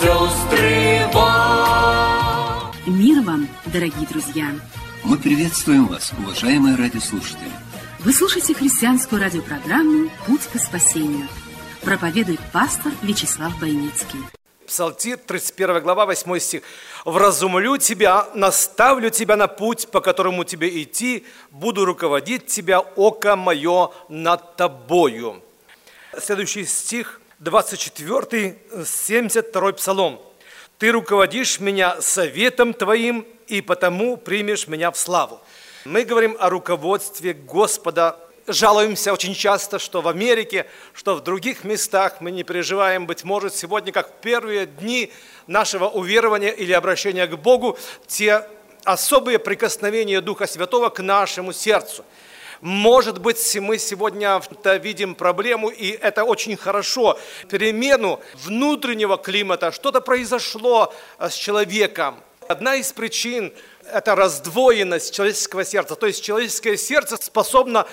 сестры, вам. Мир вам, дорогие друзья! Мы приветствуем вас, уважаемые радиослушатели. Вы слушаете христианскую радиопрограмму «Путь к спасению». Проповедует пастор Вячеслав Бойницкий. Псалтирь, 31 глава, 8 стих. «Вразумлю тебя, наставлю тебя на путь, по которому тебе идти, буду руководить тебя, око мое над тобою». Следующий стих, 24, 72 псалом. «Ты руководишь меня советом твоим, и потому примешь меня в славу». Мы говорим о руководстве Господа. Жалуемся очень часто, что в Америке, что в других местах мы не переживаем, быть может, сегодня, как в первые дни нашего уверования или обращения к Богу, те особые прикосновения Духа Святого к нашему сердцу. Может быть, мы сегодня видим проблему, и это очень хорошо, перемену внутреннего климата, что-то произошло с человеком. Одна из причин – это раздвоенность человеческого сердца. То есть человеческое сердце способно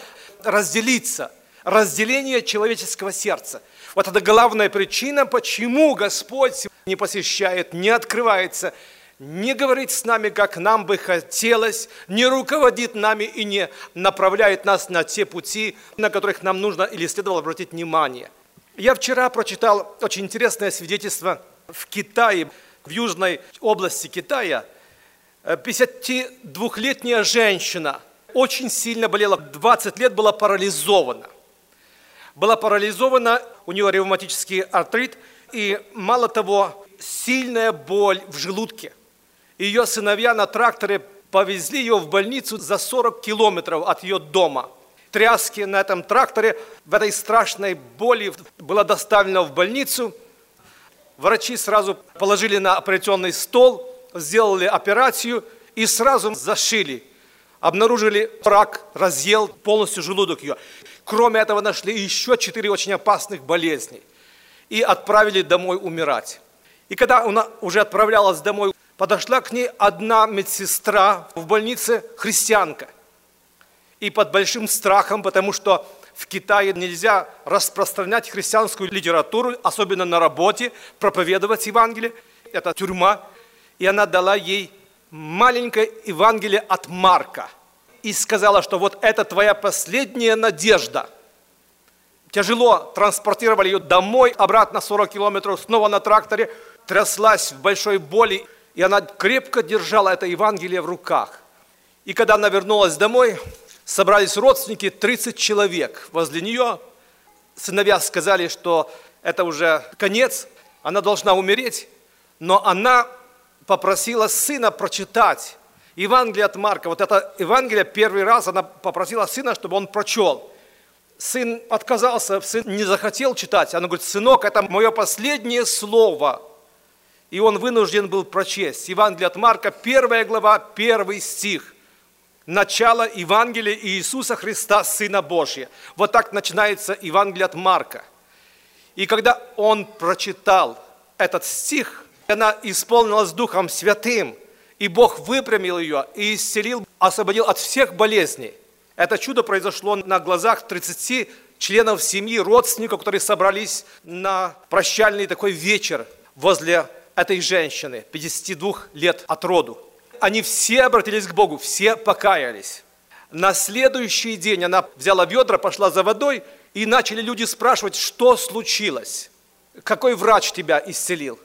разделиться. Разделение человеческого сердца. Вот это главная причина, почему Господь не посещает, не открывается, не говорит с нами, как нам бы хотелось, не руководит нами и не направляет нас на те пути, на которых нам нужно или следовало обратить внимание. Я вчера прочитал очень интересное свидетельство в Китае в южной области Китая 52-летняя женщина очень сильно болела, 20 лет была парализована. Была парализована, у нее ревматический артрит, и мало того, сильная боль в желудке. Ее сыновья на тракторе повезли ее в больницу за 40 километров от ее дома. Тряски на этом тракторе в этой страшной боли была доставлена в больницу – Врачи сразу положили на операционный стол, сделали операцию и сразу зашили. Обнаружили рак, разъел полностью желудок ее. Кроме этого нашли еще четыре очень опасных болезни. И отправили домой умирать. И когда она уже отправлялась домой, подошла к ней одна медсестра в больнице, христианка. И под большим страхом, потому что в Китае нельзя распространять христианскую литературу, особенно на работе, проповедовать Евангелие. Это тюрьма. И она дала ей маленькое Евангелие от Марка. И сказала, что вот это твоя последняя надежда. Тяжело транспортировали ее домой, обратно 40 километров, снова на тракторе. Тряслась в большой боли. И она крепко держала это Евангелие в руках. И когда она вернулась домой, собрались родственники, 30 человек возле нее. Сыновья сказали, что это уже конец, она должна умереть. Но она попросила сына прочитать Евангелие от Марка. Вот это Евангелие первый раз она попросила сына, чтобы он прочел. Сын отказался, сын не захотел читать. Она говорит, сынок, это мое последнее слово. И он вынужден был прочесть. Евангелие от Марка, первая глава, первый стих начало Евангелия Иисуса Христа, Сына Божия. Вот так начинается Евангелие от Марка. И когда он прочитал этот стих, она исполнилась Духом Святым, и Бог выпрямил ее и исцелил, освободил от всех болезней. Это чудо произошло на глазах 30 членов семьи, родственников, которые собрались на прощальный такой вечер возле этой женщины, 52 лет от роду. Они все обратились к Богу, все покаялись. На следующий день она взяла ведра, пошла за водой, и начали люди спрашивать, что случилось, какой врач тебя исцелил.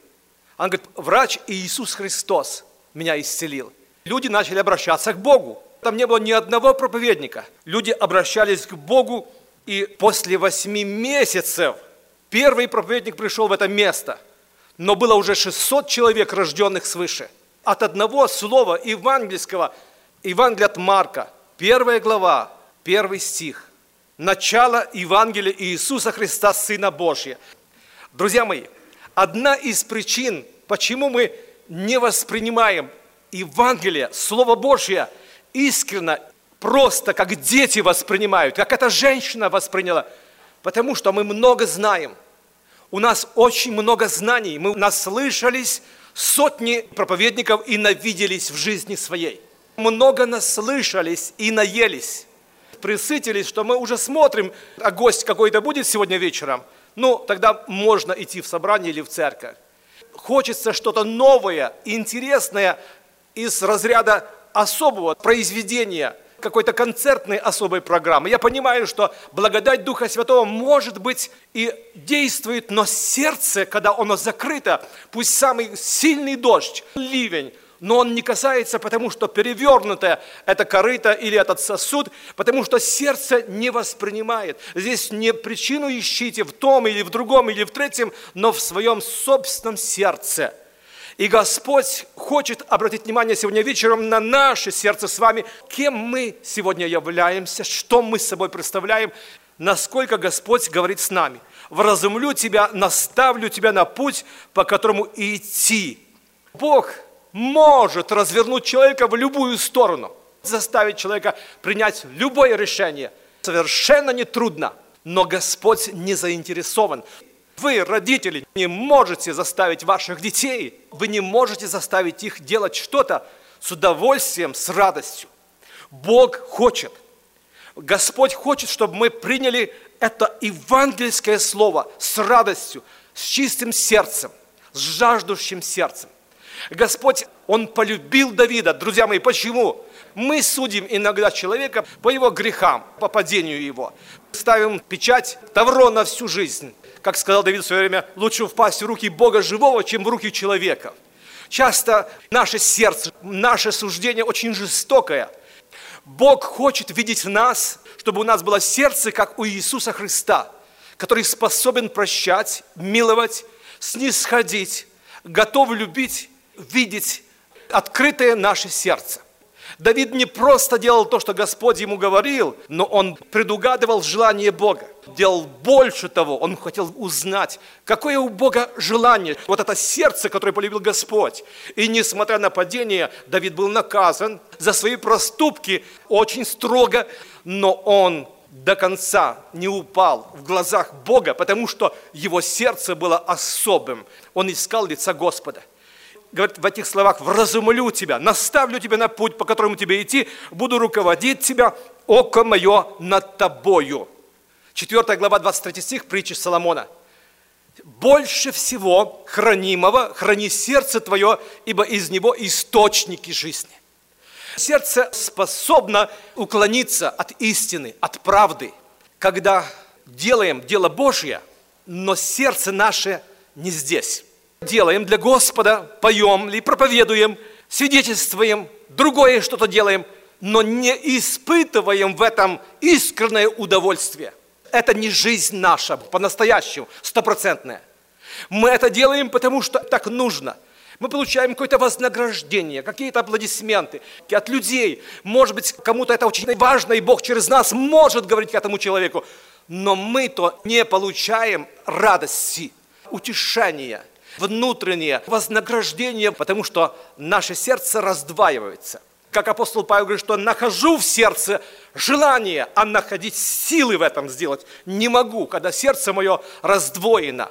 Она говорит, врач Иисус Христос меня исцелил. Люди начали обращаться к Богу. Там не было ни одного проповедника. Люди обращались к Богу, и после восьми месяцев первый проповедник пришел в это место. Но было уже 600 человек, рожденных свыше – от одного слова евангельского, Евангелие от Марка, первая глава, первый стих. Начало Евангелия Иисуса Христа, Сына Божия. Друзья мои, одна из причин, почему мы не воспринимаем Евангелие, Слово Божье, искренно, просто как дети воспринимают, как эта женщина восприняла, Потому что мы много знаем. У нас очень много знаний. Мы наслышались сотни проповедников и навиделись в жизни своей. Много наслышались и наелись. Присытились, что мы уже смотрим, а гость какой-то будет сегодня вечером. Ну, тогда можно идти в собрание или в церковь. Хочется что-то новое, интересное из разряда особого произведения, какой-то концертной особой программы. Я понимаю, что благодать Духа Святого может быть и действует, но сердце, когда оно закрыто, пусть самый сильный дождь, ливень, но он не касается, потому что перевернутое это корыто или этот сосуд, потому что сердце не воспринимает. Здесь не причину ищите в том или в другом или в третьем, но в своем собственном сердце. И Господь хочет обратить внимание сегодня вечером на наше сердце с вами, кем мы сегодня являемся, что мы с собой представляем, насколько Господь говорит с нами. Вразумлю тебя, наставлю тебя на путь, по которому идти. Бог может развернуть человека в любую сторону, заставить человека принять любое решение. Совершенно нетрудно, но Господь не заинтересован. Вы, родители, не можете заставить ваших детей, вы не можете заставить их делать что-то с удовольствием, с радостью. Бог хочет, Господь хочет, чтобы мы приняли это евангельское слово с радостью, с чистым сердцем, с жаждущим сердцем. Господь, Он полюбил Давида. Друзья мои, почему? Мы судим иногда человека по его грехам, по падению его. Ставим печать Тавро на всю жизнь. Как сказал Давид в свое время, лучше впасть в руки Бога живого, чем в руки человека. Часто наше сердце, наше суждение очень жестокое. Бог хочет видеть в нас, чтобы у нас было сердце, как у Иисуса Христа, который способен прощать, миловать, снисходить, готов любить видеть открытое наше сердце. Давид не просто делал то, что Господь ему говорил, но он предугадывал желание Бога. Делал больше того, он хотел узнать, какое у Бога желание. Вот это сердце, которое полюбил Господь. И несмотря на падение, Давид был наказан за свои проступки очень строго, но он до конца не упал в глазах Бога, потому что его сердце было особым. Он искал лица Господа говорит в этих словах, вразумлю тебя, наставлю тебя на путь, по которому тебе идти, буду руководить тебя, око мое над тобою. 4 глава, 23 стих, притчи Соломона. Больше всего хранимого храни сердце твое, ибо из него источники жизни. Сердце способно уклониться от истины, от правды, когда делаем дело Божье, но сердце наше не здесь делаем для Господа, поем или проповедуем, свидетельствуем, другое что-то делаем, но не испытываем в этом искреннее удовольствие. Это не жизнь наша по-настоящему, стопроцентная. Мы это делаем, потому что так нужно. Мы получаем какое-то вознаграждение, какие-то аплодисменты от людей. Может быть, кому-то это очень важно, и Бог через нас может говорить к этому человеку. Но мы-то не получаем радости, утешения – внутреннее вознаграждение, потому что наше сердце раздваивается. Как апостол Павел говорит, что нахожу в сердце желание, а находить силы в этом сделать не могу, когда сердце мое раздвоено.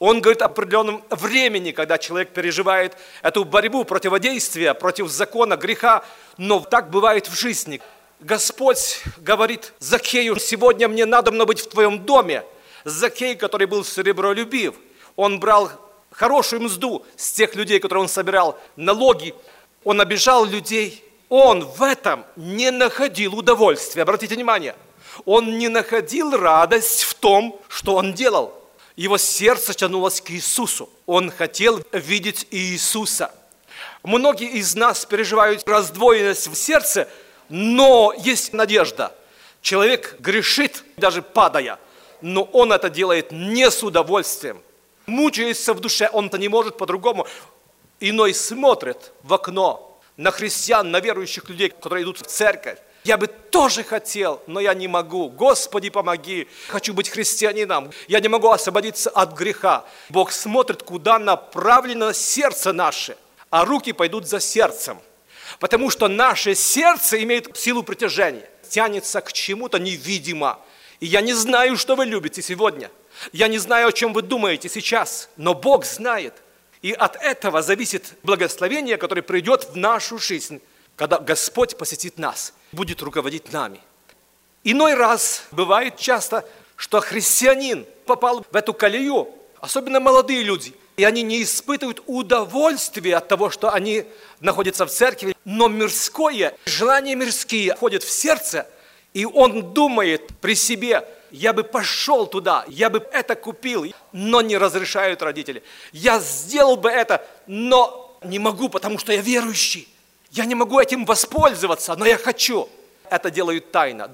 Он говорит о определенном времени, когда человек переживает эту борьбу, противодействие против закона, греха, но так бывает в жизни. Господь говорит Закею, сегодня мне надо быть в твоем доме. Закей, который был серебролюбив, он брал хорошую мзду с тех людей, которые он собирал, налоги. Он обижал людей. Он в этом не находил удовольствия. Обратите внимание, он не находил радость в том, что он делал. Его сердце тянулось к Иисусу. Он хотел видеть Иисуса. Многие из нас переживают раздвоенность в сердце, но есть надежда. Человек грешит, даже падая, но он это делает не с удовольствием – мучается в душе, он-то не может по-другому. Иной смотрит в окно на христиан, на верующих людей, которые идут в церковь. Я бы тоже хотел, но я не могу. Господи, помоги. Хочу быть христианином. Я не могу освободиться от греха. Бог смотрит, куда направлено сердце наше, а руки пойдут за сердцем. Потому что наше сердце имеет силу притяжения, тянется к чему-то невидимо. И я не знаю, что вы любите сегодня. Я не знаю, о чем вы думаете сейчас, но Бог знает. И от этого зависит благословение, которое придет в нашу жизнь, когда Господь посетит нас, будет руководить нами. Иной раз бывает часто, что христианин попал в эту колею, особенно молодые люди, и они не испытывают удовольствия от того, что они находятся в церкви, но мирское, желания мирские входят в сердце, и он думает при себе, я бы пошел туда, я бы это купил, но не разрешают родители. Я сделал бы это, но не могу, потому что я верующий. Я не могу этим воспользоваться, но я хочу. Это делают тайно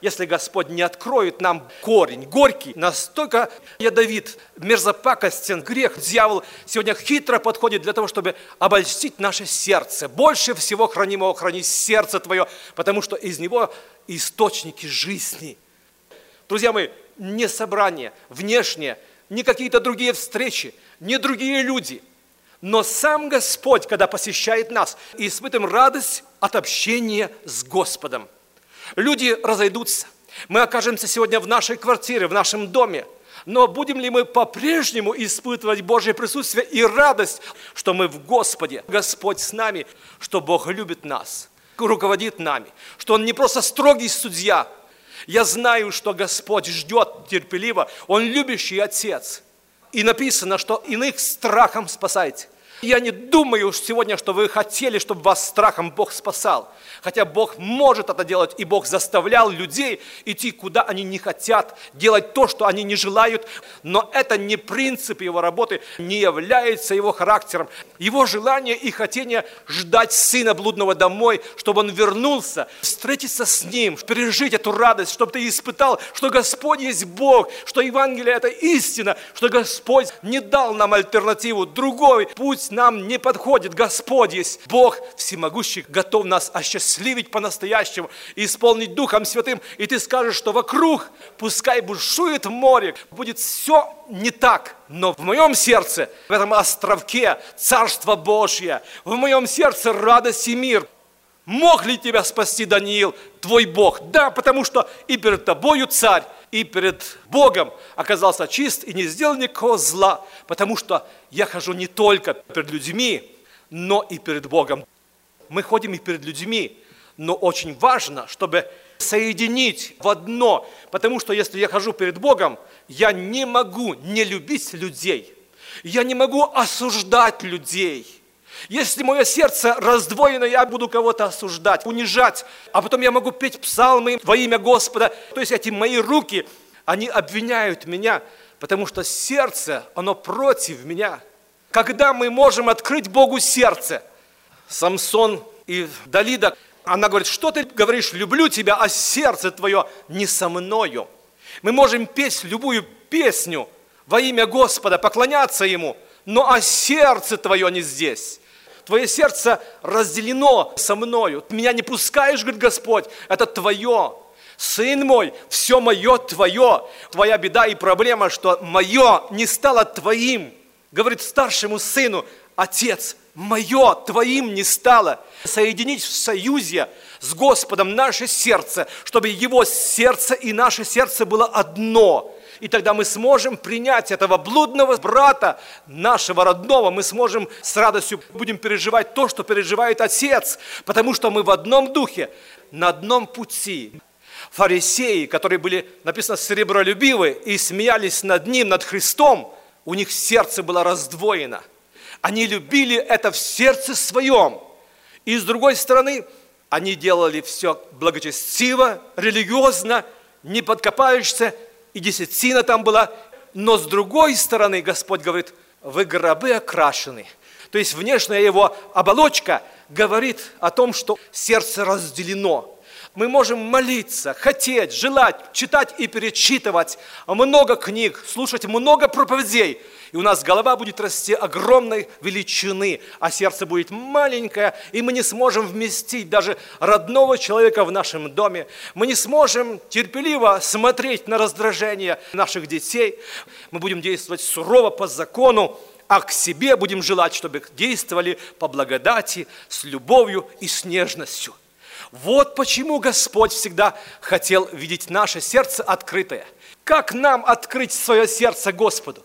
если Господь не откроет нам корень, горький, настолько ядовит, мерзопакостен, грех, дьявол сегодня хитро подходит для того, чтобы обольстить наше сердце. Больше всего хранимого храни сердце твое, потому что из него источники жизни. Друзья мои, не собрание внешнее, не какие-то другие встречи, не другие люди – но сам Господь, когда посещает нас, испытываем радость от общения с Господом. Люди разойдутся. Мы окажемся сегодня в нашей квартире, в нашем доме. Но будем ли мы по-прежнему испытывать Божье присутствие и радость, что мы в Господе, Господь с нами, что Бог любит нас, руководит нами, что Он не просто строгий судья. Я знаю, что Господь ждет терпеливо, Он любящий Отец. И написано, что иных страхом спасайте. Я не думаю сегодня, что вы хотели, чтобы вас страхом Бог спасал. Хотя Бог может это делать, и Бог заставлял людей идти, куда они не хотят, делать то, что они не желают. Но это не принцип его работы, не является его характером. Его желание и хотение ждать сына блудного домой, чтобы он вернулся, встретиться с ним, пережить эту радость, чтобы ты испытал, что Господь есть Бог, что Евангелие – это истина, что Господь не дал нам альтернативу, другой путь нам не подходит. Господь есть Бог всемогущий, готов нас осчастливить по-настоящему, исполнить Духом Святым, и ты скажешь, что вокруг, пускай бушует море, будет все не так, но в моем сердце, в этом островке Царство Божье, в моем сердце радость и мир. Мог ли тебя спасти, Даниил, твой Бог? Да, потому что и перед тобою царь, и перед Богом оказался чист и не сделал никакого зла, потому что я хожу не только перед людьми, но и перед Богом мы ходим и перед людьми, но очень важно, чтобы соединить в одно, потому что если я хожу перед Богом, я не могу не любить людей, я не могу осуждать людей. Если мое сердце раздвоено, я буду кого-то осуждать, унижать, а потом я могу петь псалмы во имя Господа. То есть эти мои руки, они обвиняют меня, потому что сердце, оно против меня. Когда мы можем открыть Богу сердце – Самсон и Далида, она говорит, что ты говоришь, люблю тебя, а сердце твое не со мною. Мы можем петь любую песню во имя Господа, поклоняться Ему, но а сердце твое не здесь. Твое сердце разделено со мною. Меня не пускаешь, говорит Господь, это твое. Сын мой, все мое твое. Твоя беда и проблема, что мое не стало твоим. Говорит старшему сыну, отец, мое твоим не стало. Соединить в союзе с Господом наше сердце, чтобы Его сердце и наше сердце было одно. И тогда мы сможем принять этого блудного брата, нашего родного, мы сможем с радостью будем переживать то, что переживает Отец, потому что мы в одном духе, на одном пути. Фарисеи, которые были, написано, серебролюбивы и смеялись над Ним, над Христом, у них сердце было раздвоено – они любили это в сердце своем. И с другой стороны, они делали все благочестиво, религиозно, не подкопаешься, и десятина там была. Но с другой стороны, Господь говорит, вы гробы окрашены. То есть внешняя его оболочка говорит о том, что сердце разделено мы можем молиться, хотеть, желать, читать и перечитывать много книг, слушать много проповедей, и у нас голова будет расти огромной величины, а сердце будет маленькое, и мы не сможем вместить даже родного человека в нашем доме. Мы не сможем терпеливо смотреть на раздражение наших детей. Мы будем действовать сурово по закону, а к себе будем желать, чтобы действовали по благодати, с любовью и с нежностью. Вот почему Господь всегда хотел видеть наше сердце открытое. Как нам открыть свое сердце Господу?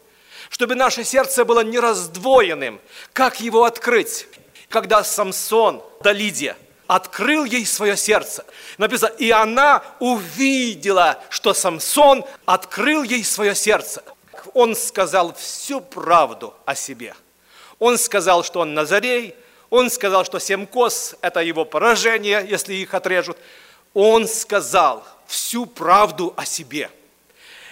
Чтобы наше сердце было не раздвоенным. Как его открыть? Когда Самсон, да Лидия, открыл ей свое сердце. Написано, и она увидела, что Самсон открыл ей свое сердце. Он сказал всю правду о себе. Он сказал, что он Назарей, он сказал, что семь кос – это его поражение, если их отрежут. Он сказал всю правду о себе.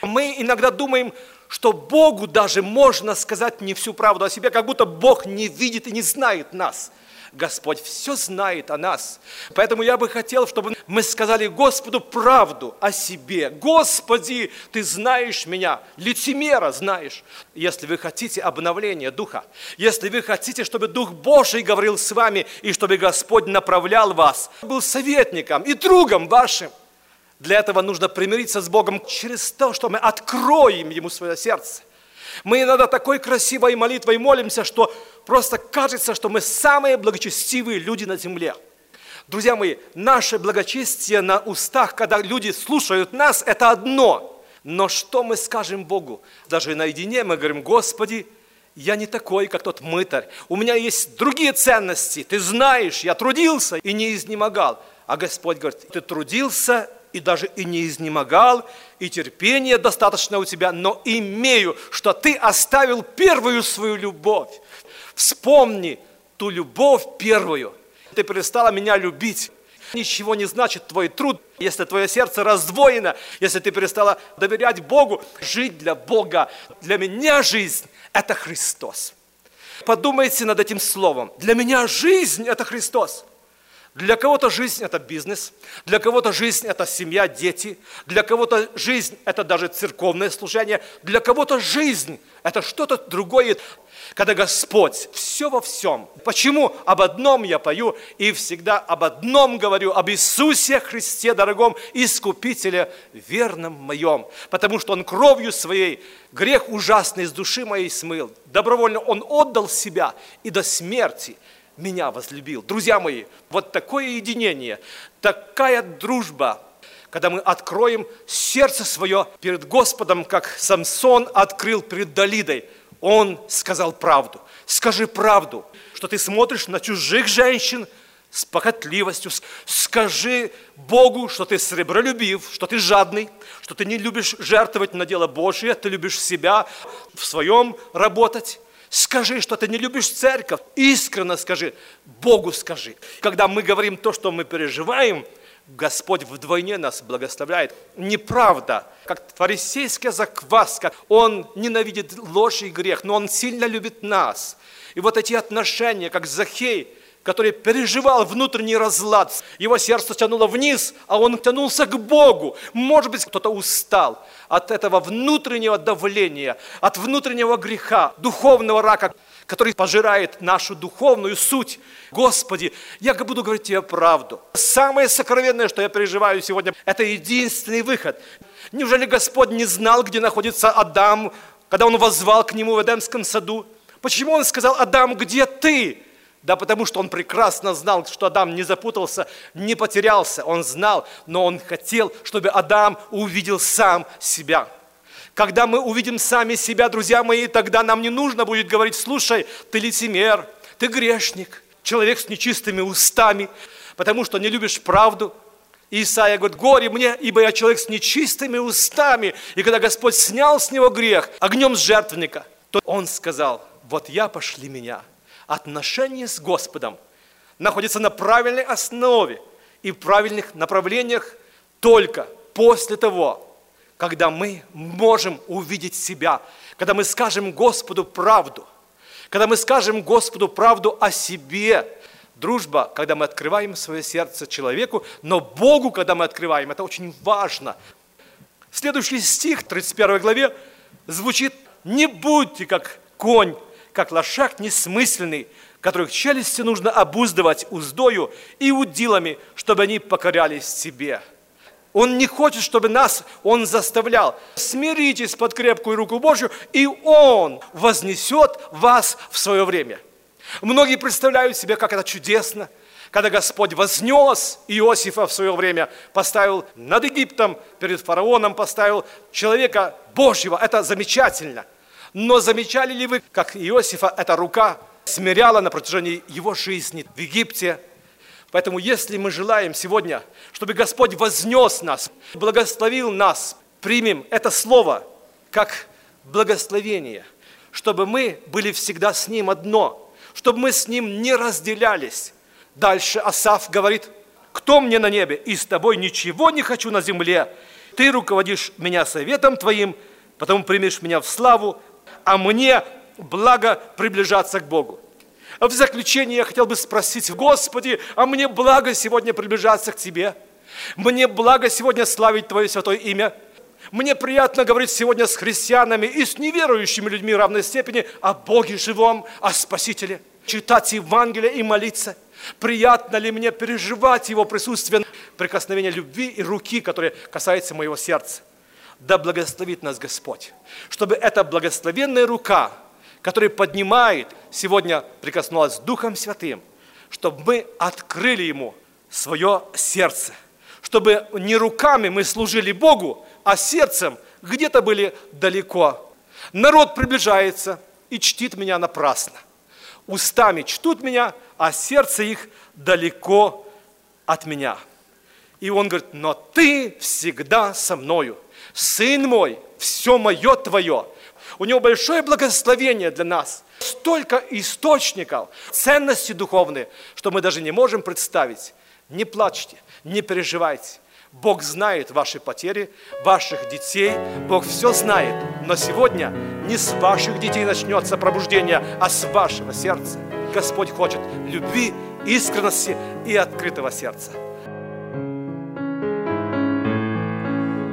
Мы иногда думаем, что Богу даже можно сказать не всю правду о себе, как будто Бог не видит и не знает нас – Господь все знает о нас. Поэтому я бы хотел, чтобы мы сказали Господу правду о себе. Господи, Ты знаешь меня, лицемера знаешь. Если вы хотите обновления Духа, если вы хотите, чтобы Дух Божий говорил с вами, и чтобы Господь направлял вас, был советником и другом вашим, для этого нужно примириться с Богом через то, что мы откроем Ему свое сердце. Мы иногда такой красивой молитвой молимся, что просто кажется, что мы самые благочестивые люди на земле. Друзья мои, наше благочестие на устах, когда люди слушают нас, это одно. Но что мы скажем Богу? Даже наедине мы говорим, Господи, я не такой, как тот мытарь. У меня есть другие ценности. Ты знаешь, я трудился и не изнемогал. А Господь говорит, ты трудился и даже и не изнемогал, и терпения достаточно у тебя, но имею, что ты оставил первую свою любовь. Вспомни ту любовь первую. Ты перестала меня любить. Ничего не значит твой труд, если твое сердце раздвоено, если ты перестала доверять Богу. Жить для Бога, для меня жизнь – это Христос. Подумайте над этим словом. Для меня жизнь – это Христос. Для кого-то жизнь – это бизнес, для кого-то жизнь – это семья, дети, для кого-то жизнь – это даже церковное служение, для кого-то жизнь – это что-то другое. Когда Господь все во всем. Почему об одном я пою и всегда об одном говорю, об Иисусе Христе, дорогом Искупителе, верном моем. Потому что Он кровью своей грех ужасный из души моей смыл. Добровольно Он отдал себя и до смерти – меня возлюбил. Друзья мои, вот такое единение, такая дружба, когда мы откроем сердце свое перед Господом, как Самсон открыл перед Далидой, он сказал правду. Скажи правду, что ты смотришь на чужих женщин с похотливостью. Скажи Богу, что ты сребролюбив, что ты жадный, что ты не любишь жертвовать на дело Божие, ты любишь себя в своем работать. Скажи, что ты не любишь церковь. Искренне скажи. Богу скажи. Когда мы говорим то, что мы переживаем, Господь вдвойне нас благословляет. Неправда, как фарисейская закваска. Он ненавидит ложь и грех, но Он сильно любит нас. И вот эти отношения, как Захей – который переживал внутренний разлад. Его сердце тянуло вниз, а он тянулся к Богу. Может быть, кто-то устал от этого внутреннего давления, от внутреннего греха, духовного рака, который пожирает нашу духовную суть. Господи, я буду говорить тебе правду. Самое сокровенное, что я переживаю сегодня, это единственный выход. Неужели Господь не знал, где находится Адам, когда он возвал к нему в Эдемском саду? Почему он сказал, Адам, где ты? Да потому что он прекрасно знал, что Адам не запутался, не потерялся. Он знал, но он хотел, чтобы Адам увидел сам себя. Когда мы увидим сами себя, друзья мои, тогда нам не нужно будет говорить, слушай, ты лицемер, ты грешник, человек с нечистыми устами, потому что не любишь правду. Исаия говорит, горе мне, ибо я человек с нечистыми устами. И когда Господь снял с него грех огнем с жертвенника, то он сказал, вот я пошли меня – отношения с Господом находятся на правильной основе и правильных направлениях только после того, когда мы можем увидеть себя, когда мы скажем Господу правду, когда мы скажем Господу правду о себе. Дружба, когда мы открываем свое сердце человеку, но Богу, когда мы открываем, это очень важно. Следующий стих, 31 главе, звучит «Не будьте как конь как лошак несмысленный, которых челюсти нужно обуздывать уздою и удилами, чтобы они покорялись себе. Он не хочет, чтобы нас Он заставлял. Смиритесь под крепкую руку Божью, и Он вознесет вас в свое время. Многие представляют себе, как это чудесно, Когда Господь вознес Иосифа в свое время, поставил над Египтом, перед фараоном поставил человека Божьего, это замечательно. Но замечали ли вы, как Иосифа эта рука смиряла на протяжении его жизни в Египте? Поэтому если мы желаем сегодня, чтобы Господь вознес нас, благословил нас, примем это слово как благословение, чтобы мы были всегда с Ним одно, чтобы мы с Ним не разделялись. Дальше Асав говорит, кто мне на небе, и с тобой ничего не хочу на земле. Ты руководишь меня советом твоим, потом примешь меня в славу, а мне благо приближаться к Богу. В заключение я хотел бы спросить, Господи, а мне благо сегодня приближаться к Тебе? Мне благо сегодня славить Твое святое имя? Мне приятно говорить сегодня с христианами и с неверующими людьми равной степени о Боге живом, о Спасителе, читать Евангелие и молиться. Приятно ли мне переживать Его присутствие, прикосновение любви и руки, которые касаются моего сердца? Да благословит нас Господь, чтобы эта благословенная рука, которая поднимает, сегодня прикоснулась с Духом Святым, чтобы мы открыли Ему свое сердце, чтобы не руками мы служили Богу, а сердцем где-то были далеко. Народ приближается и чтит меня напрасно. Устами чтут меня, а сердце их далеко от меня. И он говорит, но ты всегда со мною. Сын мой, все мое твое. У него большое благословение для нас. Столько источников, ценности духовные, что мы даже не можем представить. Не плачьте, не переживайте. Бог знает ваши потери, ваших детей, Бог все знает. Но сегодня не с ваших детей начнется пробуждение, а с вашего сердца. Господь хочет любви, искренности и открытого сердца.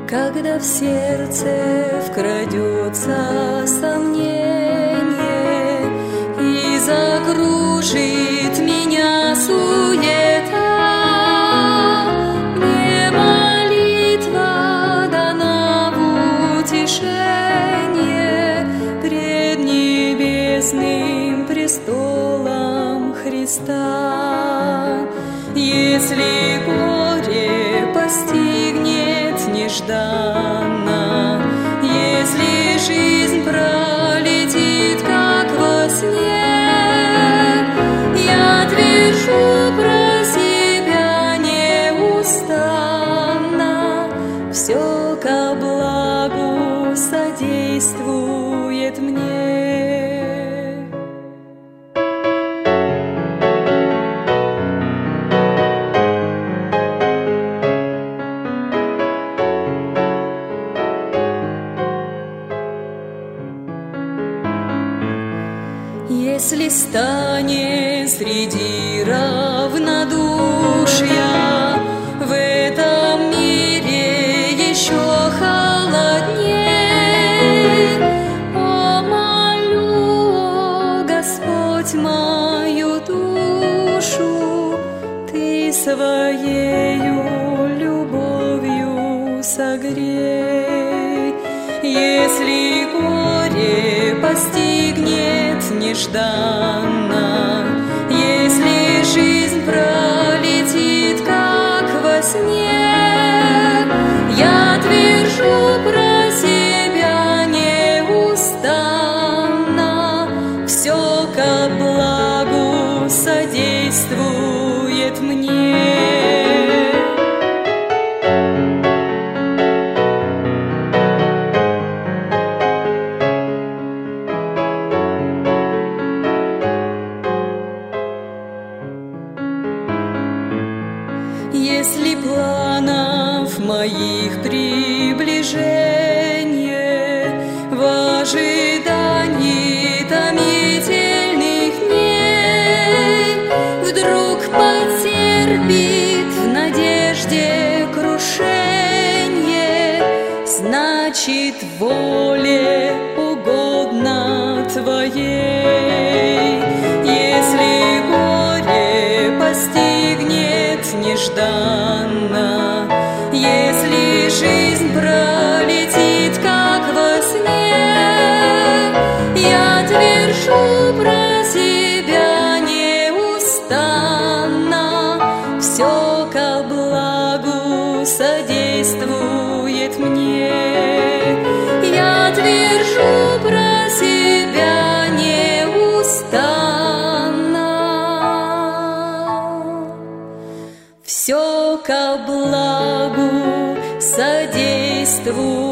Когда в сердце вкрадется сомнение и закружит меня суета, мне молитва дана в утешение пред небесным престолом Христа. Если горе done. Если станет среди равнодушия в этом мире еще холодней, помолю, Господь, мою душу, Ты своею любовью согрей. Если горе постигнет нежданно, если жизнь пролетит, как во сне, я твержу про себя неустанно, все ко благу содействует мне. Постигнет благу содействует мне.